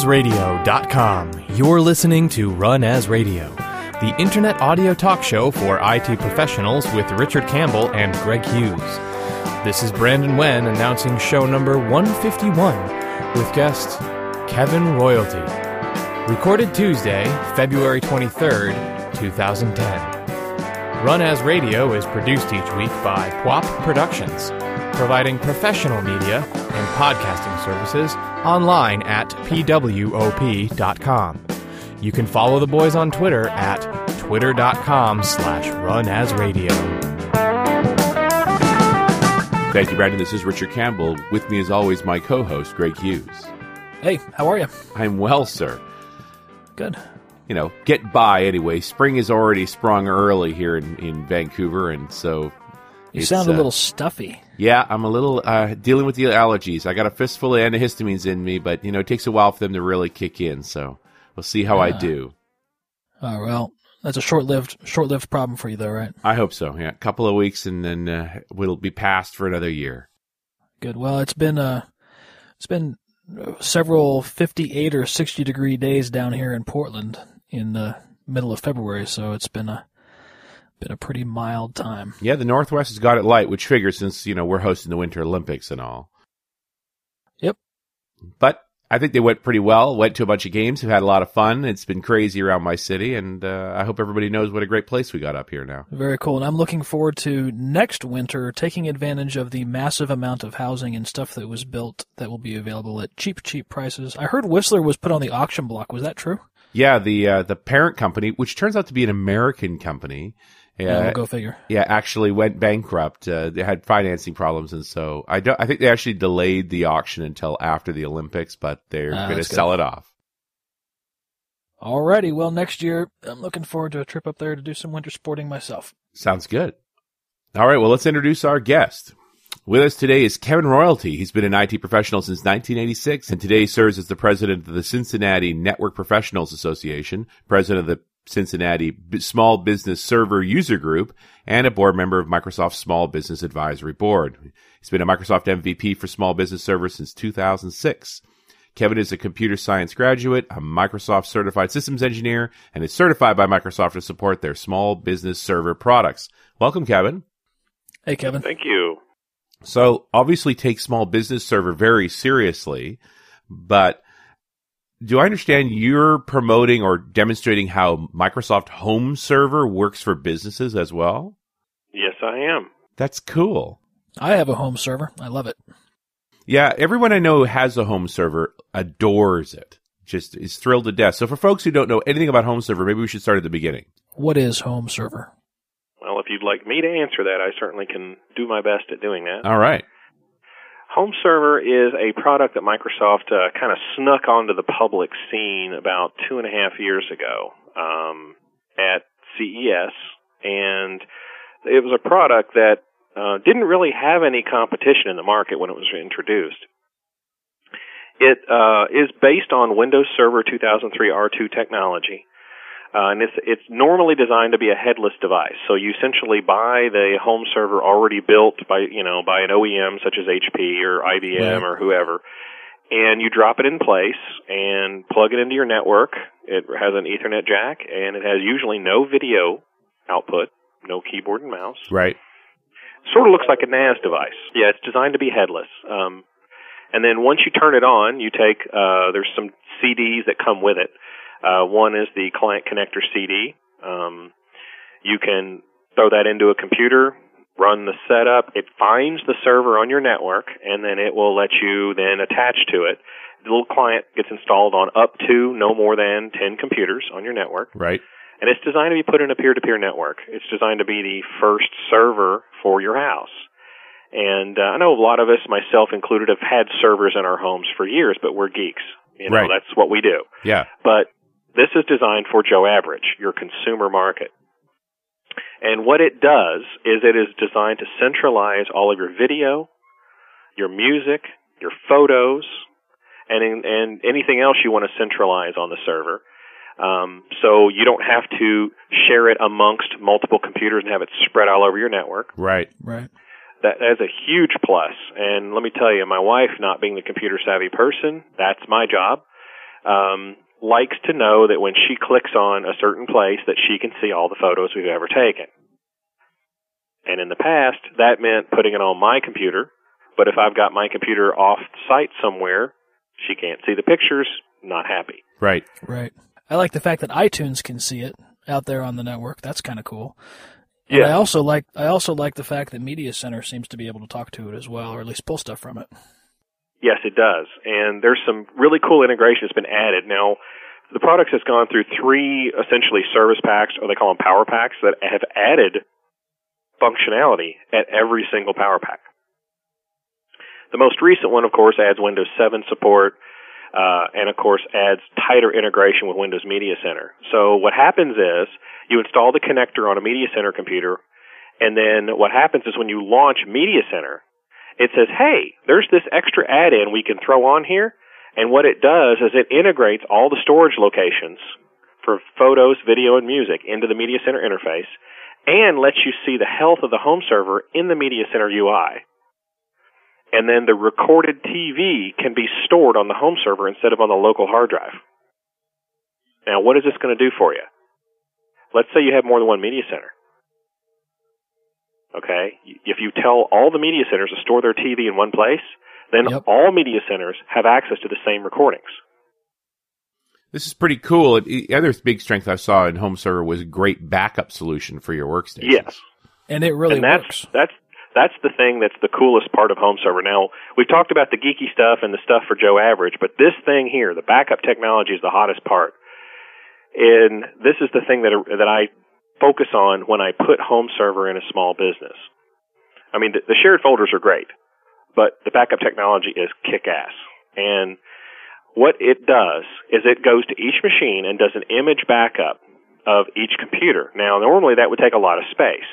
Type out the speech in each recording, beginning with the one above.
Runasradio.com, you're listening to Run As Radio, the internet audio talk show for IT professionals with Richard Campbell and Greg Hughes. This is Brandon Wen announcing show number 151 with guest Kevin Royalty. Recorded Tuesday, February 23rd, 2010. Run As Radio is produced each week by PWOP Productions, providing professional media and podcasting services online at pwop.com. You can follow the boys on Twitter at twitter.com slash runasradio. Thank you, Brandon. This is Richard Campbell. With me, as always, my co-host, Greg Hughes. Hey, how are you? I'm well, sir. Good. You know, get by anyway. Spring is already sprung early here in, in Vancouver, and so You it's, sound a uh, little stuffy. Yeah, I'm a little uh, dealing with the allergies. I got a fistful of antihistamines in me, but you know, it takes a while for them to really kick in. So we'll see how I do. Oh well, that's a short-lived, short-lived problem for you, though, right? I hope so. Yeah, a couple of weeks, and then uh, it'll be past for another year. Good. Well, it's been uh, it's been uh, several 58 or 60 degree days down here in Portland in the middle of February, so it's been a been a pretty mild time. Yeah, the Northwest has got it light, which figures since you know we're hosting the Winter Olympics and all. Yep. But I think they went pretty well. Went to a bunch of games. Have had a lot of fun. It's been crazy around my city, and uh, I hope everybody knows what a great place we got up here now. Very cool. And I'm looking forward to next winter taking advantage of the massive amount of housing and stuff that was built that will be available at cheap, cheap prices. I heard Whistler was put on the auction block. Was that true? Yeah, the uh, the parent company, which turns out to be an American company, Yeah, we'll go figure. yeah, actually went bankrupt. Uh, they had financing problems, and so I don't. I think they actually delayed the auction until after the Olympics, but they're Ah, going to sell it off. Alrighty, well, next year I'm looking forward to a trip up there to do some winter sporting myself. Sounds good. All right, well, let's introduce our guest. With us today is Kevin Royalty. He's been an IT professional since 1986 and today serves as the president of the Cincinnati Network Professionals Association, president of the Cincinnati Small Business Server User Group, and a board member of Microsoft's Small Business Advisory Board. He's been a Microsoft MVP for small business Server since 2006. Kevin is a computer science graduate, a Microsoft certified systems engineer, and is certified by Microsoft to support their small business server products. Welcome, Kevin. Hey, Kevin. Thank you. So obviously take small business server very seriously, but do I understand you're promoting or demonstrating how Microsoft Home Server works for businesses as well? Yes, I am. That's cool. I have a home server. I love it. Yeah, everyone I know who has a home server adores it. Just is thrilled to death. So for folks who don't know anything about home server, maybe we should start at the beginning. What is home server? Well, if you'd like me to answer that, I certainly can do my best at doing that. All right. Home Server is a product that Microsoft uh, kind of snuck onto the public scene about two and a half years ago um, at CES, and it was a product that uh, didn't really have any competition in the market when it was introduced. It uh, is based on Windows Server 2003 R2 technology. Uh, and it's it's normally designed to be a headless device. So you essentially buy the home server already built by you know by an OEM such as HP or IBM Right. or whoever, and you drop it in place and plug it into your network. It has an Ethernet jack and it has usually no video output, no keyboard and mouse. Right. Sort of looks like a NAS device. Yeah, it's designed to be headless. Um, and then once you turn it on, you take uh, there's some CDs that come with it. Uh, one is the client connector CD. Um, you can throw that into a computer, run the setup. It finds the server on your network, and then it will let you then attach to it. The little client gets installed on up to no more than 10 computers on your network. Right. And it's designed to be put in a peer-to-peer network. It's designed to be the first server for your house. And uh, I know a lot of us, myself included, have had servers in our homes for years, but we're geeks. You know, Right. that's what we do. Yeah. But this is designed for Joe Average, your consumer market. And what it does is it is designed to centralize all of your video, your music, your photos, and in, and anything else you want to centralize on the server. Um, so you don't have to share it amongst multiple computers and have it spread all over your network. Right. Right. That is a huge plus. And let me tell you, my wife, not being the computer savvy person, that's my job. um, likes to know that when she clicks on a certain place that she can see all the photos we've ever taken. And in the past, that meant putting it on my computer. But if I've got my computer off site somewhere, she can't see the pictures, not happy. Right. Right. I like the fact that iTunes can see it out there on the network. That's kind of cool. And Yeah. I also like I also like the fact that Media Center seems to be able to talk to it as well, or at least pull stuff from it. Yes, it does. And there's some really cool integration that's been added. Now, the product has gone through three essentially service packs, or they call them power packs, that have added functionality at every single power pack. The most recent one, of course, adds Windows 7 support, uh, and of course adds tighter integration with Windows Media Center. So what happens is you install the connector on a Media Center computer, and then what happens is when you launch Media Center, it says, hey, there's this extra add-in we can throw on here. And what it does is it integrates all the storage locations for photos, video, and music into the Media Center interface and lets you see the health of the home server in the Media Center UI. And then the recorded TV can be stored on the home server instead of on the local hard drive. Now, what is this going to do for you? Let's say you have more than one media center. Okay? If you tell all the media centers to store their TV in one place, then Yep. all media centers have access to the same recordings. This is pretty cool. The other big strength I saw in Home Server was a great backup solution for your workstation. Yes. And it really and that's works. that's that's the thing that's the coolest part of home server. Now we've talked about the geeky stuff and the stuff for Joe Average, but this thing here, the backup technology, is the hottest part. And this is the thing that that I focus on when I put home server in a small business. I mean, the, the shared folders are great, but the backup technology is kick ass. And what it does is it goes to each machine and does an image backup of each computer. Now, normally that would take a lot of space.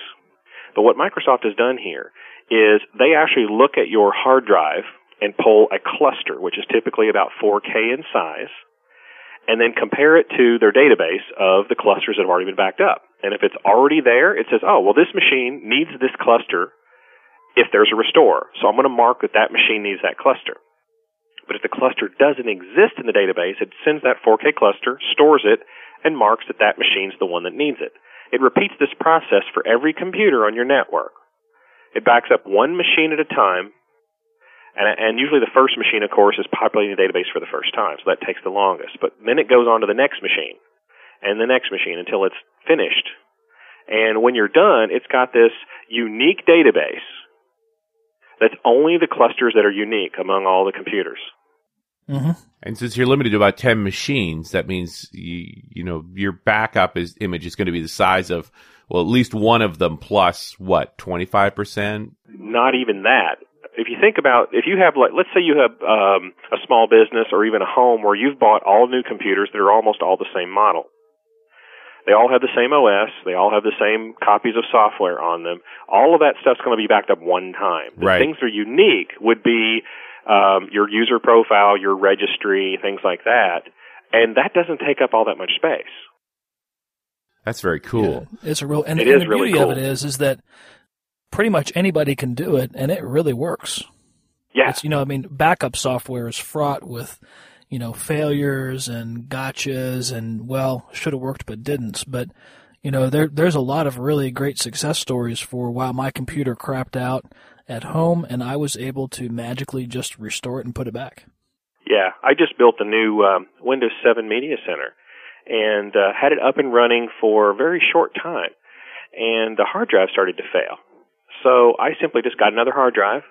But what Microsoft has done here is they actually look at your hard drive and pull a cluster, which is typically about 4K in size, and then compare it to their database of the clusters that have already been backed up. And if it's already there, it says, oh, well, this machine needs this cluster if there's a restore. So I'm going to mark that that machine needs that cluster. But if the cluster doesn't exist in the database, it sends that 4K cluster, stores it, and marks that that machine's the one that needs it. It repeats this process for every computer on your network. It backs up one machine at a time, and, and usually the first machine, of course, is populating the database for the first time, so that takes the longest. But then it goes on to the next machine, and the next machine until it's finished. And when you're done, it's got this unique database that's only the clusters that are unique among all the computers. hmm And since you're limited to about 10 machines, that means you, you know, your backup is image is going to be the size of well, at least one of them plus what, 25%? not even that. If you think about, if you have like, let's say you have um, a small business or even a home where you've bought all new computers that are almost all the same model. They all have the same OS. They all have the same copies of software on them. All of that stuff's going to be backed up one time. The Right. things that are unique would be um, your user profile, your registry, things like that. And that doesn't take up all that much space. That's very cool. It's a real and, It and is the really beauty of it is is that pretty much anybody can do it and it really works. Yeah. It's you know, I mean, backup software is fraught with, you know, failures and gotchas and well, should have worked but didn't. But you know, there there's a lot of really great success stories for wow, my computer crapped out at home and I was able to magically just restore it and put it back. Yeah, I just built a new um, Windows 7 Media Center and uh, had it up and running for a very short time. And the hard drive started to fail. So I simply just got another hard drive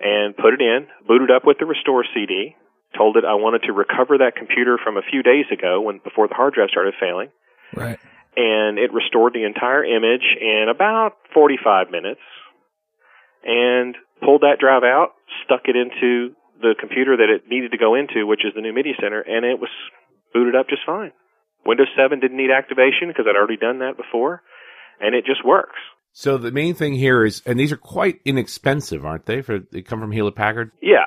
and put it in, booted up with the Restore CD, told it I wanted to recover that computer from a few days ago when before the hard drive started failing, Right. and it restored the entire image in about 45 minutes and pulled that drive out, stuck it into the computer that it needed to go into, which is the new media center, and it was booted up just fine. Windows 7 didn't need activation because I'd already done that before, and it just works. So the main thing here is, and these are quite inexpensive, aren't they? For they come from Hewlett Packard. Yeah.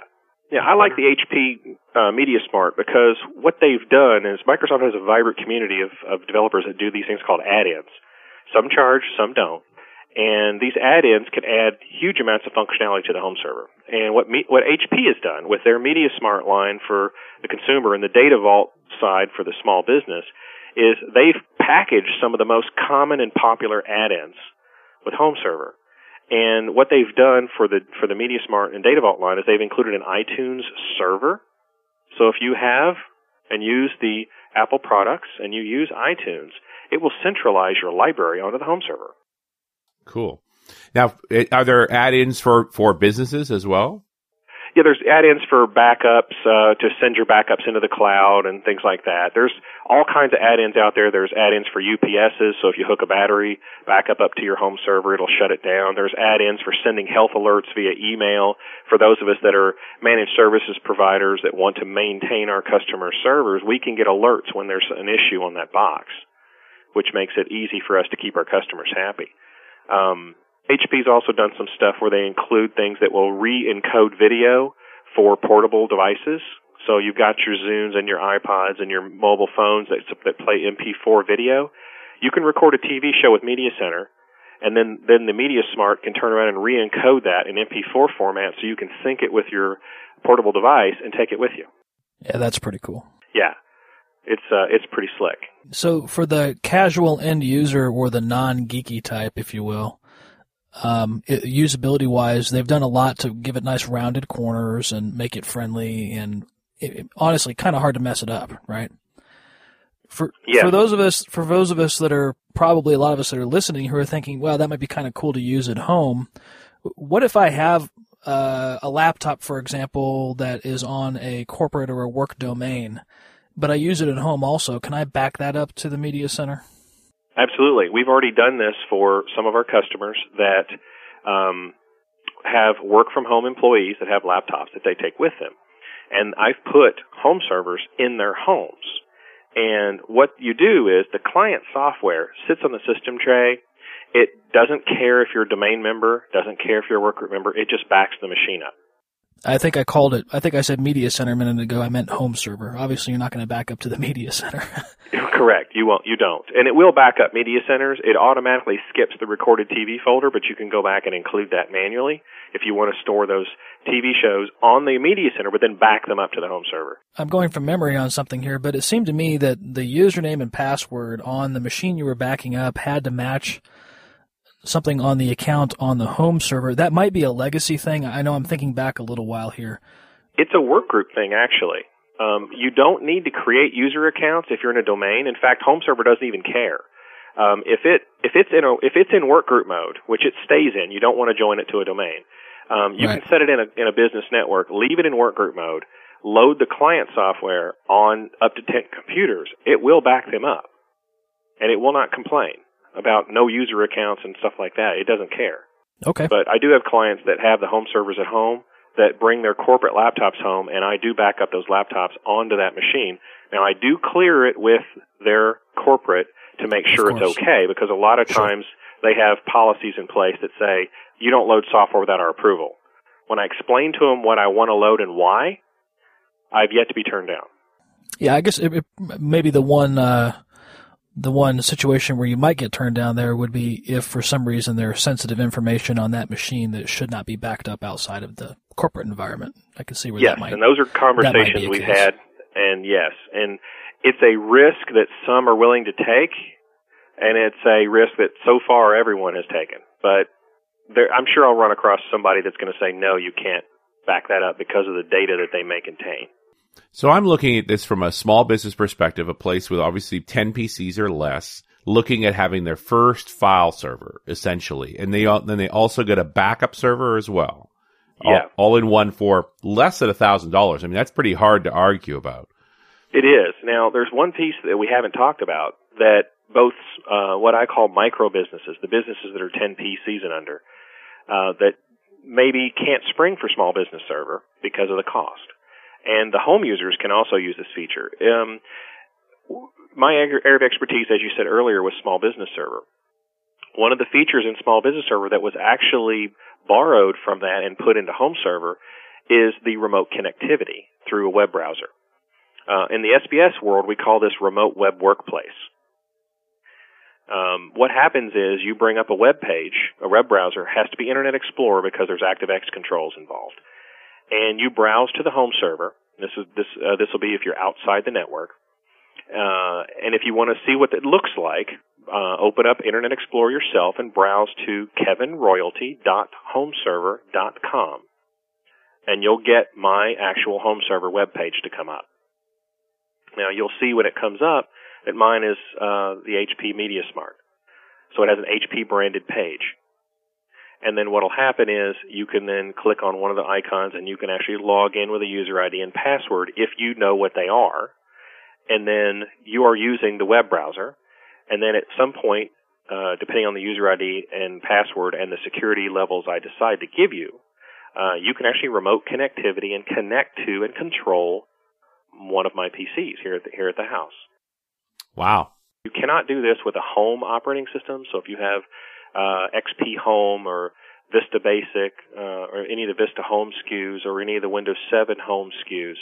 Yeah, I like the HP uh, Media Smart because what they've done is Microsoft has a vibrant community of, of developers that do these things called add-ins. Some charge, some don't. And these add-ins can add huge amounts of functionality to the home server. And what me, what HP has done with their Media Smart line for the consumer and the Data Vault side for the small business is they've packaged some of the most common and popular add-ins with home server. And what they've done for the for the Media Smart and Data Vault line is they've included an iTunes server. So if you have and use the Apple products and you use iTunes, it will centralize your library onto the home server. Cool. Now, eh, are there add-ins for for businesses as well? Yeah, there's add-ins for backups uh, to send your backups into the cloud and things like that. There's all kinds of add-ins out there. There's add-ins for UPSs, so if you hook a battery backup up to your home server, it'll shut it down. There's add-ins for sending health alerts via email for those of us that are managed services providers that want to maintain our customer servers. We can get alerts when there's an issue on that box, which makes it easy for us to keep our customers happy. Um, HP's also done some stuff where they include things that will re-encode video for portable devices. So you've got your Zunes and your iPods and your mobile phones that, that play MP4 video. You can record a TV show with Media Center, and then then the Media Smart can turn around and re-encode that in MP4 format, so you can sync it with your portable device and take it with you. Yeah, that's pretty cool. Yeah, it's uh, it's pretty slick. So for the casual end user or the non-geeky type, if you will, um, it, usability wise, they've done a lot to give it nice rounded corners and make it friendly and it, it, honestly kind of hard to mess it up, right? For yeah. for those of us for those of us that are probably a lot of us that are listening who are thinking, well, that might be kind of cool to use at home. What if I have uh, a laptop, for example, that is on a corporate or a work domain, but I use it at home also? Can I back that up to the media center? Absolutely. We've already done this for some of our customers that um, have work from home employees that have laptops that they take with them. And I've put home servers in their homes. And what you do is the client software sits on the system tray. It doesn't care if you're a domain member, doesn't care if you're a work group member. It just backs the machine up. I think I called it. I think I said media center a minute ago. I meant home server. Obviously, you're not going to back up to the media center. Correct. You won't. You don't. And it will back up media centers. It automatically skips the recorded TV folder, but you can go back and include that manually if you want to store those TV shows on the media center, but then back them up to the home server. I'm going from memory on something here, but it seemed to me that the username and password on the machine you were backing up had to match something on the account on the home server. That might be a legacy thing. I know I'm thinking back a little while here. It's a work group thing, actually. Um, you don't need to create user accounts if you're in a domain. In fact, home server doesn't even care. Um, if it if it's in a if it's in work group mode, which it stays in, you don't want to join it to a domain. Um, you right. can set it in a in a business network, leave it in work group mode, load the client software on up to ten computers. It will back them up, and it will not complain about no user accounts and stuff like that. It doesn't care. Okay. But I do have clients that have the home servers at home that bring their corporate laptops home, and I do back up those laptops onto that machine. Now, I do clear it with their corporate to make sure it's okay because a lot of sure. times they have policies in place that say you don't load software without our approval. When I explain to them what I want to load and why, I've yet to be turned down. Yeah, I guess it, it, maybe the one uh, the one situation where you might get turned down there would be if for some reason there's sensitive information on that machine that should not be backed up outside of the corporate environment. I can see where yes, that might. and those are conversations we've case. had, and yes, and it's a risk that some are willing to take, and it's a risk that so far everyone has taken. But there, I'm sure I'll run across somebody that's going to say no, you can't back that up because of the data that they may contain. So I'm looking at this from a small business perspective, a place with obviously 10 PCs or less, looking at having their first file server essentially, and they then they also get a backup server as well. Yeah, all, all in one for less than a thousand dollars. I mean, that's pretty hard to argue about. It is. Now, there's one piece that we haven't talked about that both uh, what I call micro businesses, the businesses that are 10 PCs and under, uh, that maybe can't spring for small business server because of the cost and the home users can also use this feature. Um, my area of expertise, as you said earlier, was small business server. One of the features in small business server that was actually borrowed from that and put into home server is the remote connectivity through a web browser. Uh, in the SBS world, we call this remote web workplace. Um, what happens is you bring up a web page, a web browser has to be Internet Explorer because there's ActiveX controls involved, and you browse to the home server. This is this uh, this will be if you're outside the network, uh, and if you want to see what it looks like, uh, open up Internet Explorer yourself and browse to kevinroyalty.homeserver.com, and you'll get my actual home server web page to come up. Now you'll see when it comes up that mine is uh, the HP Media Smart. So it has an HP branded page. And then what'll happen is you can then click on one of the icons and you can actually log in with a user ID and password if you know what they are. And then you are using the web browser. And then at some point, uh, depending on the user ID and password and the security levels I decide to give you, uh, you can actually remote connectivity and connect to and control one of my PCs here at the, here at the house. Wow. You cannot do this with a home operating system. So if you have uh, XP Home or Vista Basic uh, or any of the Vista Home SKUs or any of the Windows 7 Home SKUs,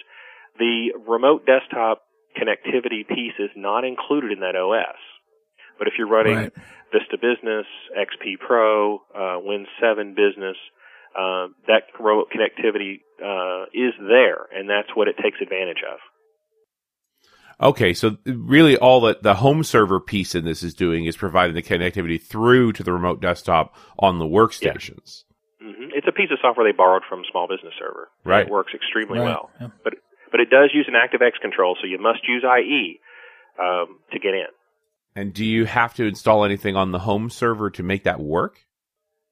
the remote desktop connectivity piece is not included in that OS. But if you're running right. Vista Business, XP Pro, uh, Win 7 Business, uh, that remote connectivity uh, is there, and that's what it takes advantage of. Okay, so really all that the home server piece in this is doing is providing the connectivity through to the remote desktop on the workstations. Yeah. Mm-hmm. It's a piece of software they borrowed from Small Business Server. Right. It works extremely right. well. Yeah. But but it does use an ActiveX control, so you must use IE um, to get in. And do you have to install anything on the home server to make that work?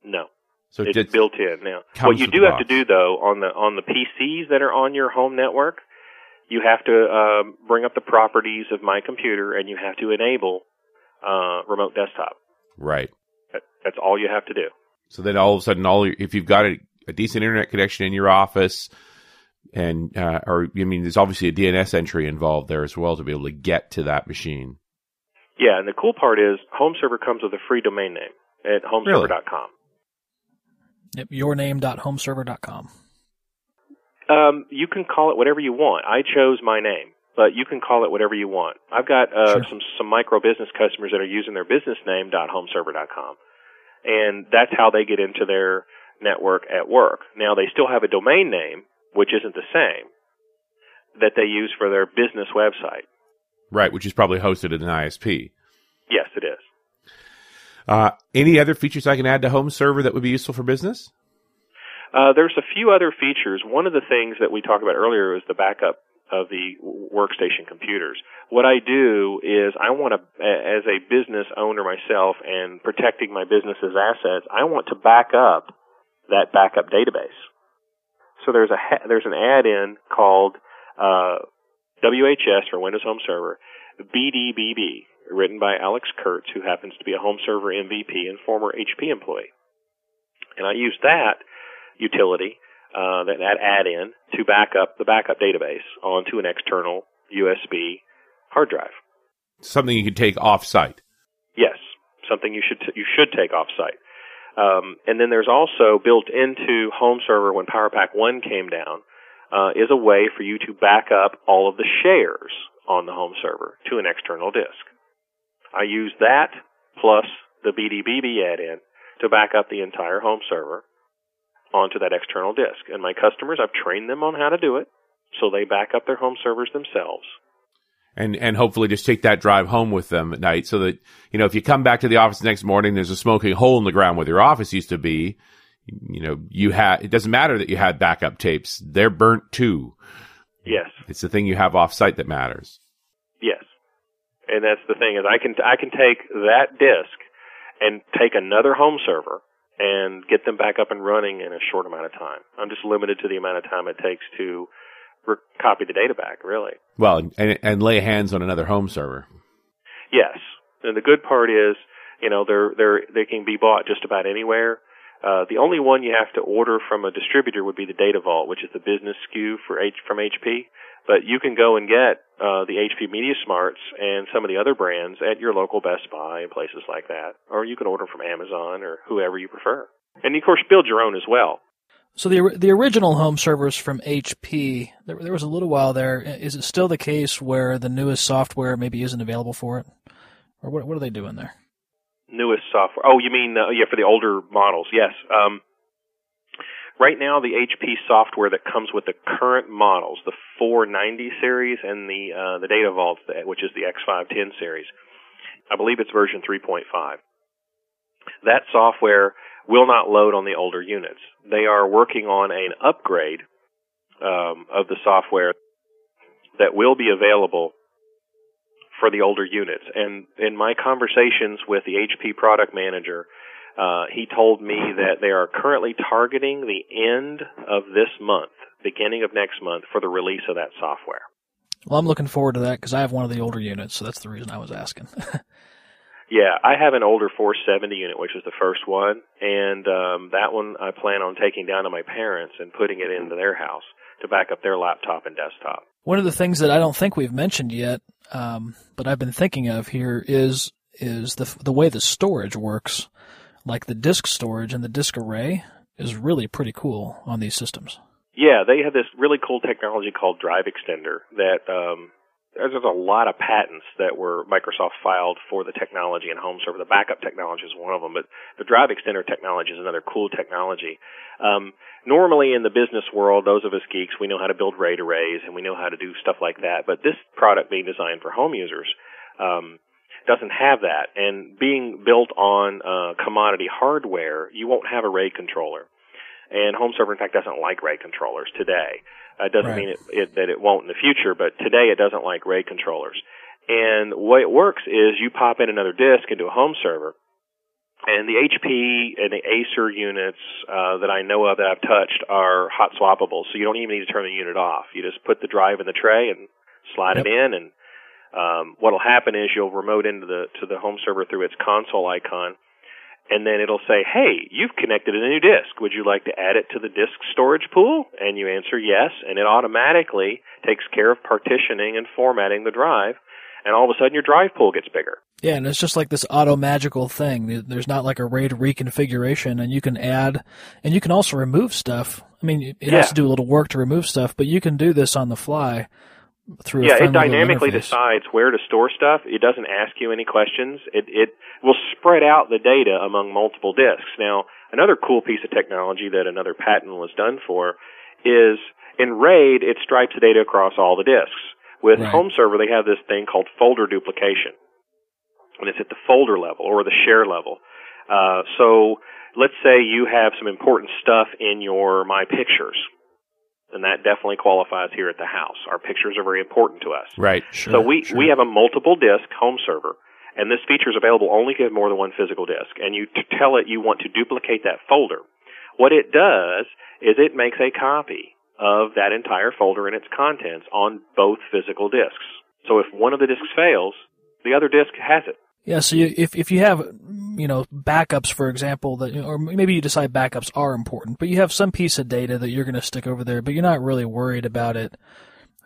No. So it's it built in now. What you do have to do though on the on the PCs that are on your home network, you have to um, bring up the properties of my computer and you have to enable uh, remote desktop. Right. That, that's all you have to do. So then all of a sudden, all if you've got a, a decent internet connection in your office, and uh, or I mean, there's obviously a DNS entry involved there as well to be able to get to that machine. Yeah, and the cool part is home server comes with a free domain name at homeserver.com. Yep, yourname.homeserver.com. Um, you can call it whatever you want. I chose my name, but you can call it whatever you want. I've got uh, Sure. some some micro business customers that are using their business name .homeserver.com, and that's how they get into their network at work. Now they still have a domain name, which isn't the same, that they use for their business website. Right, which is probably hosted in an ISP. Yes, it is. Uh, any other features I can add to home server that would be useful for business? Uh, there's a few other features. One of the things that we talked about earlier is the backup of the workstation computers. What I do is I want to, as a business owner myself and protecting my business's assets, I want to back up that backup database. So there's a there's an add-in called uh, WHS for Windows Home Server, BDBB, written by Alex Kuretz, who happens to be a home server MVP and former HP employee. And I use that utility, uh, that, that add-in, to back up the backup database onto an external USB hard drive. Something you could take off site. Yes, something you should t- you should take off site. Um, and then there's also built into Home Server when PowerPack One came down uh, is a way for you to back up all of the shares on the home server to an external disk. I use that plus the BDBB add-in to back up the entire home server onto that external disk. And my customers, I've trained them on how to do it, so they back up their home servers themselves. and and hopefully just take that drive home with them at night so that you know if you come back to the office the next morning there's a smoking hole in the ground where your office used to be you know you had it doesn't matter that you had backup tapes they're burnt too Yes. it's the thing you have offsite that matters Yes. And that's the thing is I can I can take that disk and take another home server and get them back up and running in a short amount of time. I'm just limited to the amount of time it takes to re- copy the data back, really. well and and lay hands on another home server Yes. And the good part is, you know, they're they're they can be bought just about anywhere. Uh, the only one you have to order from a distributor would be the Data Vault, which is the business SKU for H from HP. But you can go and get uh, the HP Media Smarts and some of the other brands at your local Best Buy and places like that, or you can order from Amazon or whoever you prefer. And you of course, build your own as well. So the the original home servers from HP, there, there was a little while there. Is it still the case where the newest software maybe isn't available for it, or what? What are they doing there? newest software. Oh, you mean uh, yeah for the older models? Yes. Um, right now, the HP software that comes with the current models, the 490 series and the uh, the Data Vault, which is the X510 series, I believe it's version 3.5. That software will not load on the older units. They are working on an upgrade um, of the software that will be available for the older units. And in my conversations with the HP product manager, uh, he told me that they are currently targeting the end of this month, beginning of next month, for the release of that software. Well, I'm looking forward to that because I have one of the older units, so that's the reason I was asking. yeah, I have an older 470 unit, which is the first one, and um, that one I plan on taking down to my parents and putting it into their house to back up their laptop and desktop. One of the things that I don't think we've mentioned yet, um, but I've been thinking of here is is the the way the storage works. Like the disk storage and the disk array is really pretty cool on these systems. Yeah, they have this really cool technology called Drive Extender that um, there's a lot of patents that were Microsoft filed for the technology in home server. The backup technology is one of them, but the drive extender technology is another cool technology. Um, normally in the business world, those of us geeks, we know how to build RAID arrays and we know how to do stuff like that. But this product being designed for home users, um, doesn't have that. And being built on uh, commodity hardware, you won't have a RAID controller. And home server, in fact, doesn't like RAID controllers today. Uh, doesn't right. mean it, it, that it won't in the future, but today it doesn't like RAID controllers. And the way it works is you pop in another disk into a home server, and the HP and the Acer units uh, that I know of that I've touched are hot swappable, so you don't even need to turn the unit off. You just put the drive in the tray and slide yep. it in, and um, what'll happen is you'll remote into the to the home server through its console icon, and then it'll say, "Hey, you've connected a new disk. Would you like to add it to the disk storage pool?" And you answer yes, and it automatically takes care of partitioning and formatting the drive, and all of a sudden your drive pool gets bigger. Yeah, and it's just like this auto magical thing. There's not like a RAID reconfiguration, and you can add, and you can also remove stuff. I mean, it yeah. has to do a little work to remove stuff, but you can do this on the fly through yeah, it dynamically decides where to store stuff. It doesn't ask you any questions. It it will spread out the data among multiple disks. Now, another cool piece of technology that another patent was done for is in RAID it stripes the data across all the disks. With right. Home Server they have this thing called folder duplication. And it's at the folder level or the share level. Uh, so let's say you have some important stuff in your My Pictures and that definitely qualifies here at the house. Our pictures are very important to us. Right. Sure, so we sure. we have a multiple disk home server, and this feature is available only if you have more than one physical disk. And you tell it you want to duplicate that folder. What it does is it makes a copy of that entire folder and its contents on both physical disks. So if one of the disks fails, the other disk has it. Yeah, so you, if if you have you know backups, for example, that or maybe you decide backups are important, but you have some piece of data that you're going to stick over there, but you're not really worried about it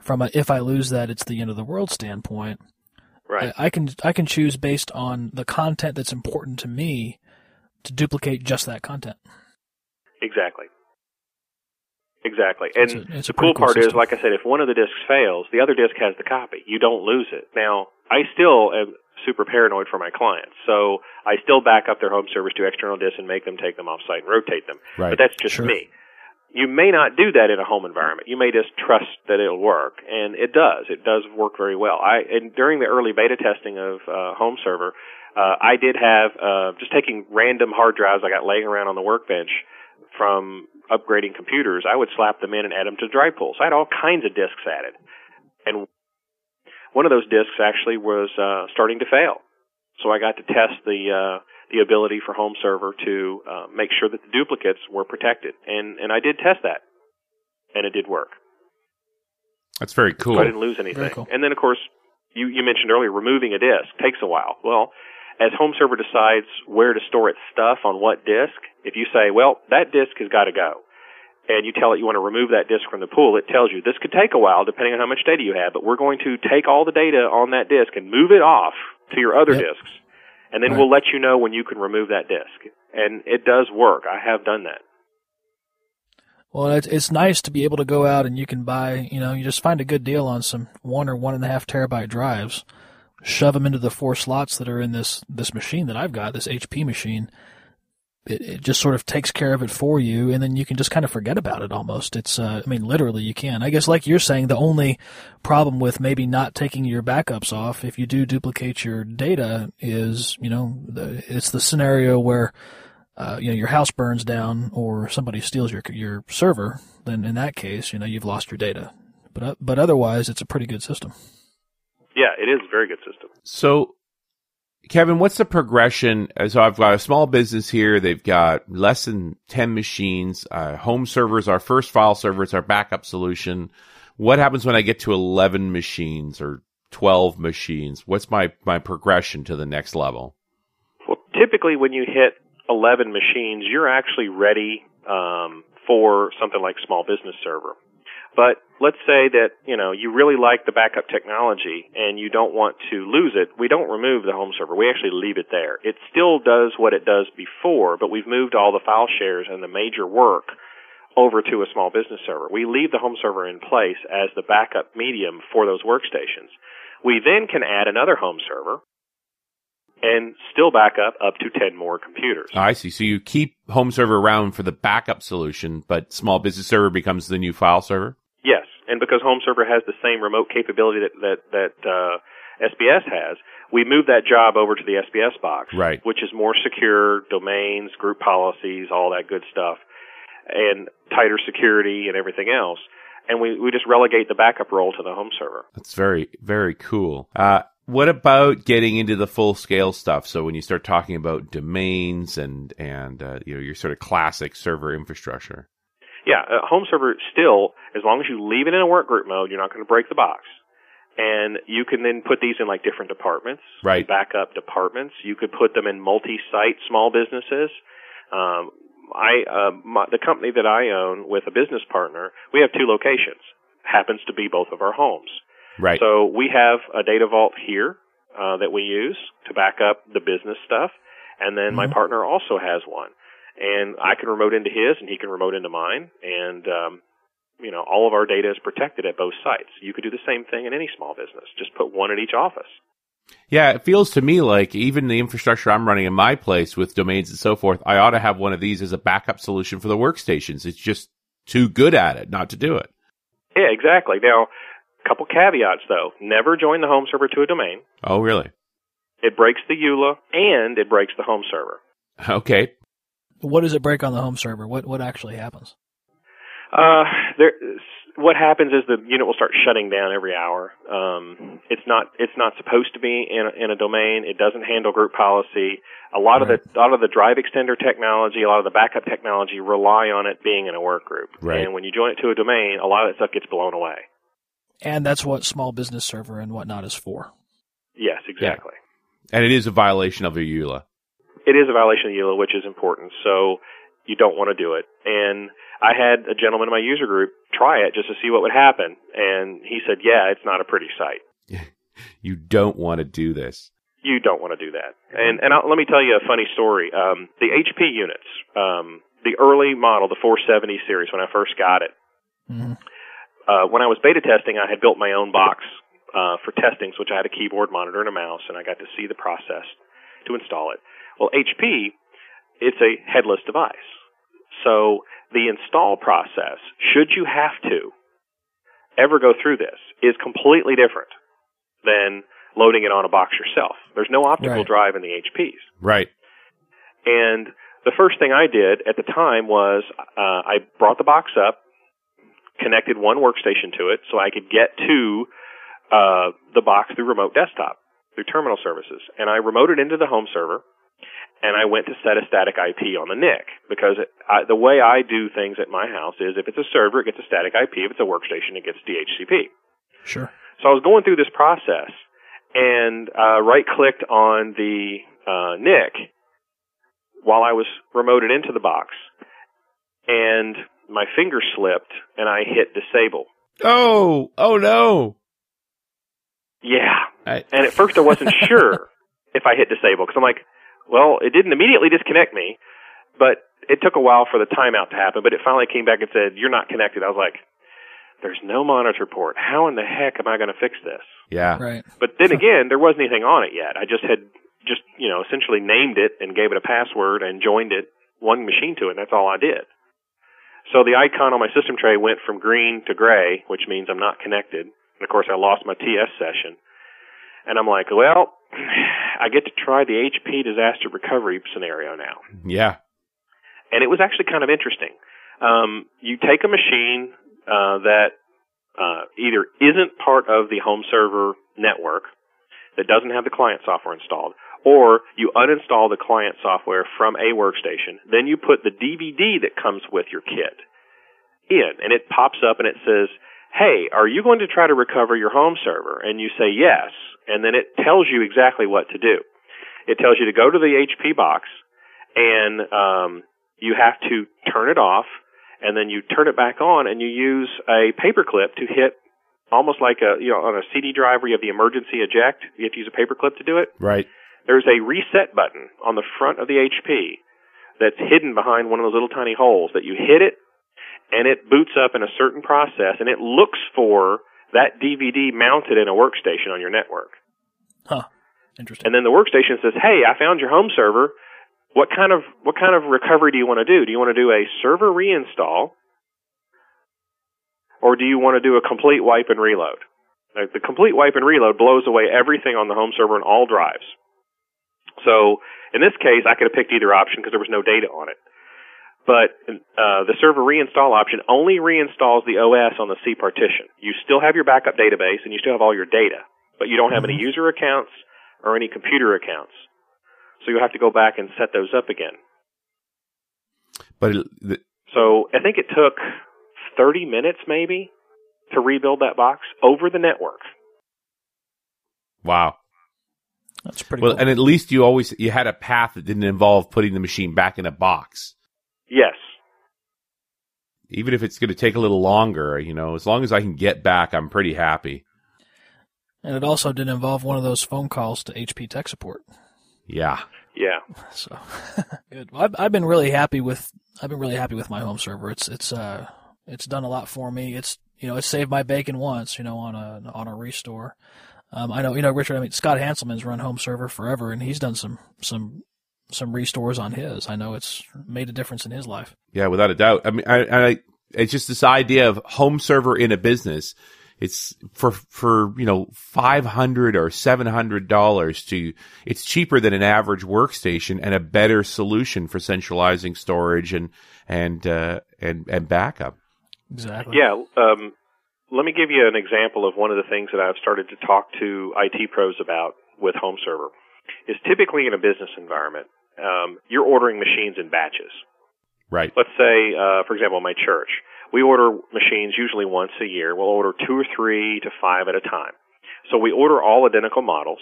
from a if I lose that, it's the end of the world standpoint. Right. I, I can I can choose based on the content that's important to me to duplicate just that content. Exactly. Exactly. And it's a, it's the cool, cool part system. is, like I said, if one of the disks fails, the other disk has the copy. You don't lose it. Now, I still am super paranoid for my clients. So I still back up their home servers to external disks and make them take them off site and rotate them. Right. But that's just sure. me. You may not do that in a home environment. You may just trust that it'll work, and it does. It does work very well. I and during the early beta testing of uh, home server, uh, I did have uh, just taking random hard drives I got laying around on the workbench from upgrading computers. I would slap them in and add them to drive pools. I had all kinds of disks added, and one of those disks actually was uh, starting to fail. So I got to test the uh, the ability for home server to uh, make sure that the duplicates were protected, and and I did test that, and it did work. That's very cool. So I didn't lose anything. Cool. And then of course you you mentioned earlier removing a disk takes a while. Well, as home server decides where to store its stuff on what disk, if you say, well, that disk has got to go, and you tell it you want to remove that disk from the pool, it tells you this could take a while depending on how much data you have, but we're going to take all the data on that disk and move it off to your other yep. disks. And then right. we'll let you know when you can remove that disk. And it does work. I have done that. Well, it's, it's nice to be able to go out and you can buy, you know, you just find a good deal on some one or one and a half terabyte drives shove them into the four slots that are in this this machine that I've got, this HP machine. It, it just sort of takes care of it for you, and then you can just kind of forget about it almost. It's, uh, I mean, literally you can. I guess, like you're saying, the only problem with maybe not taking your backups off if you do duplicate your data is, you know, the, it's the scenario where, uh, you know, your house burns down or somebody steals your your server. Then in that case, you know, you've lost your data. But uh, but otherwise, it's a pretty good system. Yeah, it is a very good system. So, Kevin, what's the progression? So I've got a small business here. They've got less than 10 machines. Uh, home servers, our first file server, it's our backup solution. What happens when I get to 11 machines or 12 machines? What's my, my progression to the next level? Well, typically when you hit 11 machines, you're actually ready um, for something like small business server. But let's say that, you know, you really like the backup technology and you don't want to lose it. We don't remove the home server. We actually leave it there. It still does what it does before, but we've moved all the file shares and the major work over to a small business server. We leave the home server in place as the backup medium for those workstations. We then can add another home server and still back up up to 10 more computers. I see. So you keep home server around for the backup solution, but small business server becomes the new file server? And because home server has the same remote capability that, that, that, uh, SBS has, we move that job over to the SBS box, Right. which is more secure, domains, group policies, all that good stuff, and tighter security and everything else. And we, we just relegate the backup role to the home server. That's very, very cool. Uh, what about getting into the full scale stuff? So when you start talking about domains and and uh, you know your sort of classic server infrastructure. Yeah, a home server still, as long as you leave it in a work group mode, you're not going to break the box. And you can then put these in like different departments, Right. backup departments. You could put them in multi-site small businesses. Um, I, uh, my, the company that I own with a business partner, we have two locations. Happens to be both of our homes. Right. So we have a data vault here uh, that we use to back up the business stuff, and then my Mhm. partner also has one, and I can remote into his, and he can remote into mine, and um, you know all of our data is protected at both sites. You could do the same thing in any small business. Just put one at each office. yeah, it feels to me like even the infrastructure I'm running in my place with domains and so forth, I ought to have one of these as a backup solution for the workstations. It's just too good at it not to do it. Yeah, exactly. Now, a couple caveats though: never join the home server to a domain. Oh, really? It breaks the EULA and it breaks the home server. Okay. What does it break on the home server? What what actually happens? Uh, there. What happens is the unit will start shutting down every hour. Um, it's not. It's not supposed to be in a, in a domain. It doesn't handle group policy. A lot Right. of the a lot of the drive extender technology, a lot of the backup technology rely on it being in a work group. Right. And when you join it to a domain, a lot of that stuff gets blown away. And that's what small business server and whatnot is for. Yes, exactly. And it is a violation of the E EULA. It is a violation of the EULA, which is important. So you don't want to do it. And I had a gentleman in my user group try it just to see what would happen, and he said, "Yeah, it's not a pretty sight." You don't want to do this. you don't want to do that. And and I'll, let me tell you a funny story. Um, the HP units, um, the early model, the 470 series, when I first got it, hmm uh, when I was beta testing, I had built my own box uh, for testings, which I had a keyboard, monitor, and a mouse, and I got to see the process to install it. Well, HP, it's a headless device, so the install process, should you have to ever go through this, is completely different than loading it on a box yourself. There's no optical Right. drive in the HPs. Right. And the first thing I did at the time was uh, I brought the box up, connected one workstation to it so I could get to uh, the box through remote desktop, through terminal services. And I remoted into the home server, and I went to set a static IP on the NIC because it, I, the way I do things at my house is if it's a server, it gets a static IP. If it's a workstation, it gets DHCP. Sure. So I was going through this process and uh, right clicked on the uh, NIC while I was remoted into the box, and my finger slipped and I hit disable. Oh, oh no. Yeah, I, and at first I wasn't sure if I hit disable because I'm like, well, it didn't immediately disconnect me, but it took a while for the timeout to happen. But it finally came back and said, "You're not connected." I was like, There's no monitor port. How in the heck am I going to fix this? Yeah. Right. But then again, there wasn't anything on it yet. I just had just, you know, essentially named it and gave it a password and joined it one machine to it, and that's all I did. So the icon on my system tray went from green to gray, which means I'm not connected. And of course, I lost my TS session. And I'm like, well, I get to try the HP disaster recovery scenario now. Yeah. And it was actually kind of interesting. Um, you take a machine uh, that uh, either isn't part of the home server network, that doesn't have the client software installed, or you uninstall the client software from a workstation. Then you put the DVD that comes with your kit in, and it pops up and it says, Hey, are you going to try to recover your home server? And you say yes, and then it tells you exactly what to do. It tells you to go to the HP box, and um, you have to turn it off, and then you turn it back on, and you use a paperclip to hit almost like a you know on a CD drive where you have the emergency eject. You have to use a paperclip to do it. Right. There's a reset button on the front of the HP that's hidden behind one of those little tiny holes that you hit it and it boots up in a certain process and it looks for that DVD mounted in a workstation on your network. Huh. Interesting. And then the workstation says, "Hey, I found your home server. What kind of what kind of recovery do you want to do? Do you want to do a server reinstall or do you want to do a complete wipe and reload?" Like the complete wipe and reload blows away everything on the home server and all drives. So in this case, I could have picked either option because there was no data on it. But uh, the server reinstall option only reinstalls the OS on the C partition. You still have your backup database and you still have all your data, but you don't have any user accounts or any computer accounts. So you'll have to go back and set those up again. But it, the, So I think it took 30 minutes maybe to rebuild that box over the network. wow. That's pretty Well, cool. and at least you always you had a path that didn't involve putting the machine back in a box. Yes. Even if it's going to take a little longer, you know, as long as I can get back, I'm pretty happy. and it also didn't involve one of those phone calls to HP tech support. Yeah. Yeah. So good. Well, I've, I've been really happy with I've been really happy with my home server. It's it's uh it's done a lot for me. It's you know it saved my bacon once. You know on a on a restore. Um, I know you know Richard. I mean Scott Hanselman's run home server forever, and he's done some some some restores on his. I know it's made a difference in his life. Yeah, without a doubt. I mean, I, I, it's just this idea of home server in a business. It's for, for, you know, 500 or $700 to, it's cheaper than an average workstation and a better solution for centralizing storage and, and, uh, and, and backup. Exactly. Yeah. Um, let me give you an example of one of the things that I've started to talk to IT pros about with home server. Is typically in a business environment, um, you're ordering machines in batches. Right. Let's say, uh, for example, my church, we order machines usually once a year. We'll order two or three to five at a time. So we order all identical models,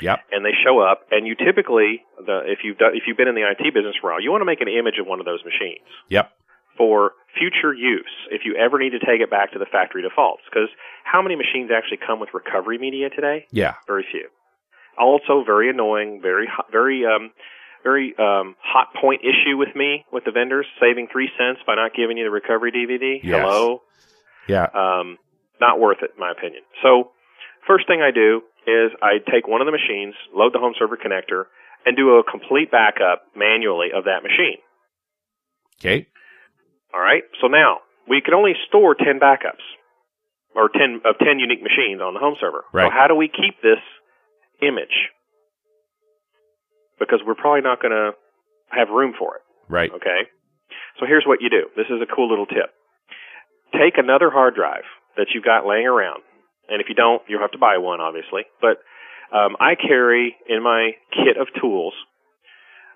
Yep. and they show up. And you typically, the, if you've done, if you've been in the IT business for a while, you want to make an image of one of those machines Yep. for future use if you ever need to take it back to the factory defaults. Because how many machines actually come with recovery media today? Yeah. Very few. Also, very annoying, very hot, very um, very um, hot point issue with me with the vendors saving three cents by not giving you the recovery DVD. Yes. Hello, Yeah. um, not worth it in my opinion. So, first thing I do is I take one of the machines, load the home server connector, and do a complete backup manually of that machine. Okay. All right. So now we can only store 10 backups or 10 of 10 unique machines on the home server. Right. So how do we keep this image? Because we're probably not going to have room for it. Right. Okay. So here's what you do. This is a cool little tip. Take another hard drive that you've got laying around. And if you don't, you'll have to buy one, obviously. But um, I carry in my kit of tools,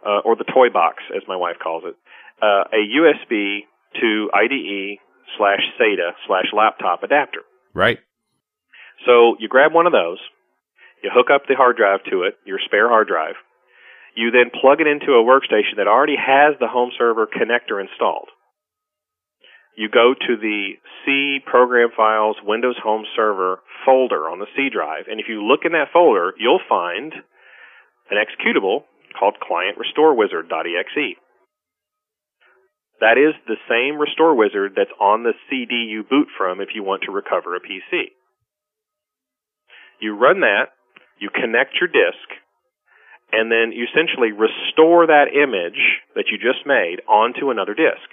uh, or the toy box, as my wife calls it, uh, a USB to IDE slash SATA slash laptop adapter. Right. So you grab one of those, you hook up the hard drive to it, your spare hard drive. You then plug it into a workstation that already has the home server connector installed. You go to the C program files Windows Home Server folder on the C drive, and if you look in that folder, you'll find an executable called client restore wizard.exe. That is the same Restore Wizard that's on the CD you boot from if you want to recover a PC. You run that, you connect your disk, and then you essentially restore that image that you just made onto another disk.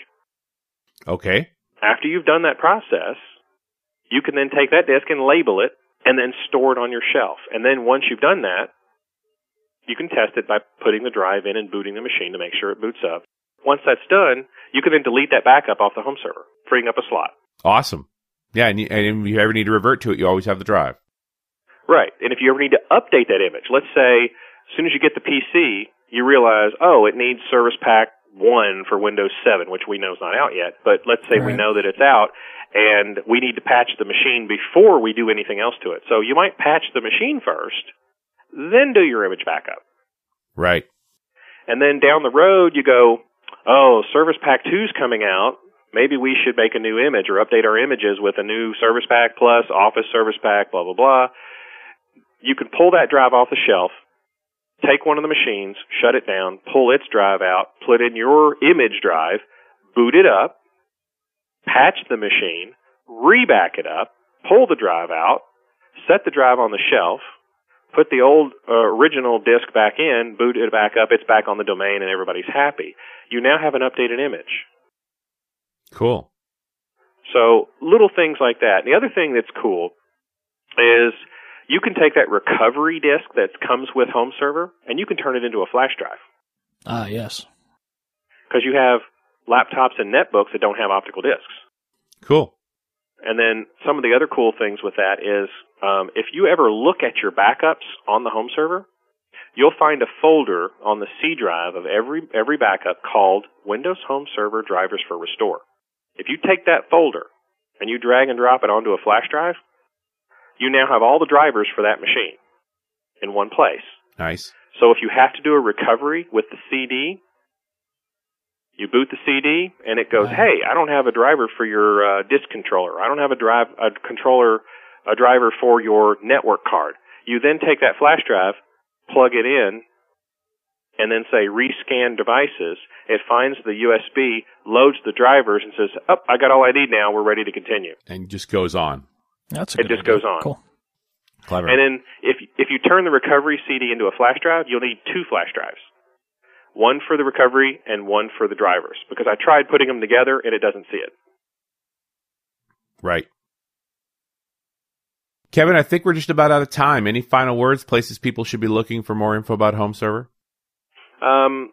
Okay. After you've done that process, you can then take that disk and label it and then store it on your shelf. And then once you've done that, you can test it by putting the drive in and booting the machine to make sure it boots up. Once that's done, you can then delete that backup off the home server, freeing up a slot. Awesome. Yeah, and, you, and if you ever need to revert to it, you always have the drive. Right. And if you ever need to update that image, let's say as soon as you get the PC, you realize, oh, it needs Service Pack 1 for Windows 7, which we know is not out yet. But let's say we know that it's out and we need to patch the machine before we do anything else to it. So you might patch the machine first, then do your image backup. Right. And then down the road, you go, oh, Service Pack 2's coming out. Maybe we should make a new image or update our images with a new Service Pack Plus, Office Service Pack, blah, blah, blah. You can pull that drive off the shelf, take one of the machines, shut it down, pull its drive out, put in your image drive, boot it up, patch the machine, reback it up, pull the drive out, set the drive on the shelf, put the old uh, original disk back in, boot it back up, it's back on the domain, and everybody's happy. You now have an updated image. Cool. So little things like that. And the other thing that's cool is you can take that recovery disk that comes with home server and you can turn it into a flash drive Ah, yes. because you have laptops and netbooks that don't have optical disks. Cool. And then some of the other cool things with that is um, if you ever look at your backups on the home server, you'll find a folder on the C drive of every every backup called Windows Home Server Drivers for Restore. If you take that folder and you drag and drop it onto a flash drive, you now have all the drivers for that machine in one place. Nice. So if you have to do a recovery with the CD, you boot the CD and it goes, Right. "Hey, I don't have a driver for your uh, disk controller. I don't have a drive a controller a driver for your network card." You then take that flash drive, plug it in, and then say rescan devices. It finds the USB, loads the drivers, and says, "Oh, I got all I need now. We're ready to continue." And just goes on. That's a It good just idea. goes on. Cool. Clever. And then if if you turn the recovery CD into a flash drive, you'll need two flash drives. One for the recovery and one for the drivers. Because I tried putting them together and it doesn't see it. right. Kevin, I think we're just about out of time. Any final words, places people should be looking for more info about home server? Um,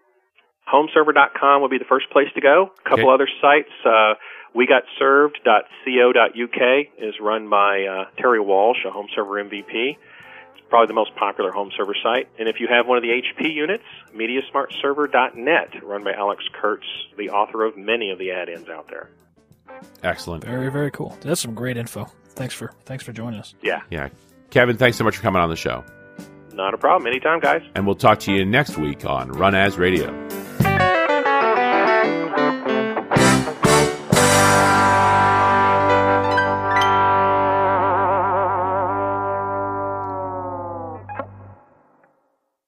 homeserver.com would be the first place to go. A couple Okay. other sites. Uh, we got served.co.uk is run by uh, Terry Walsh, a home server MVP. It's probably the most popular home server site. And if you have one of the HP units, MediaSmartServer.net, run by Alex Kuretz, the author of many of the add-ins out there. Excellent. Very, very cool. That's some great info. Thanks for thanks for joining us. Yeah, Yeah. Kevin, thanks so much for coming on the show. not a problem. Anytime, guys. And we'll talk to you next week on Run As Radio.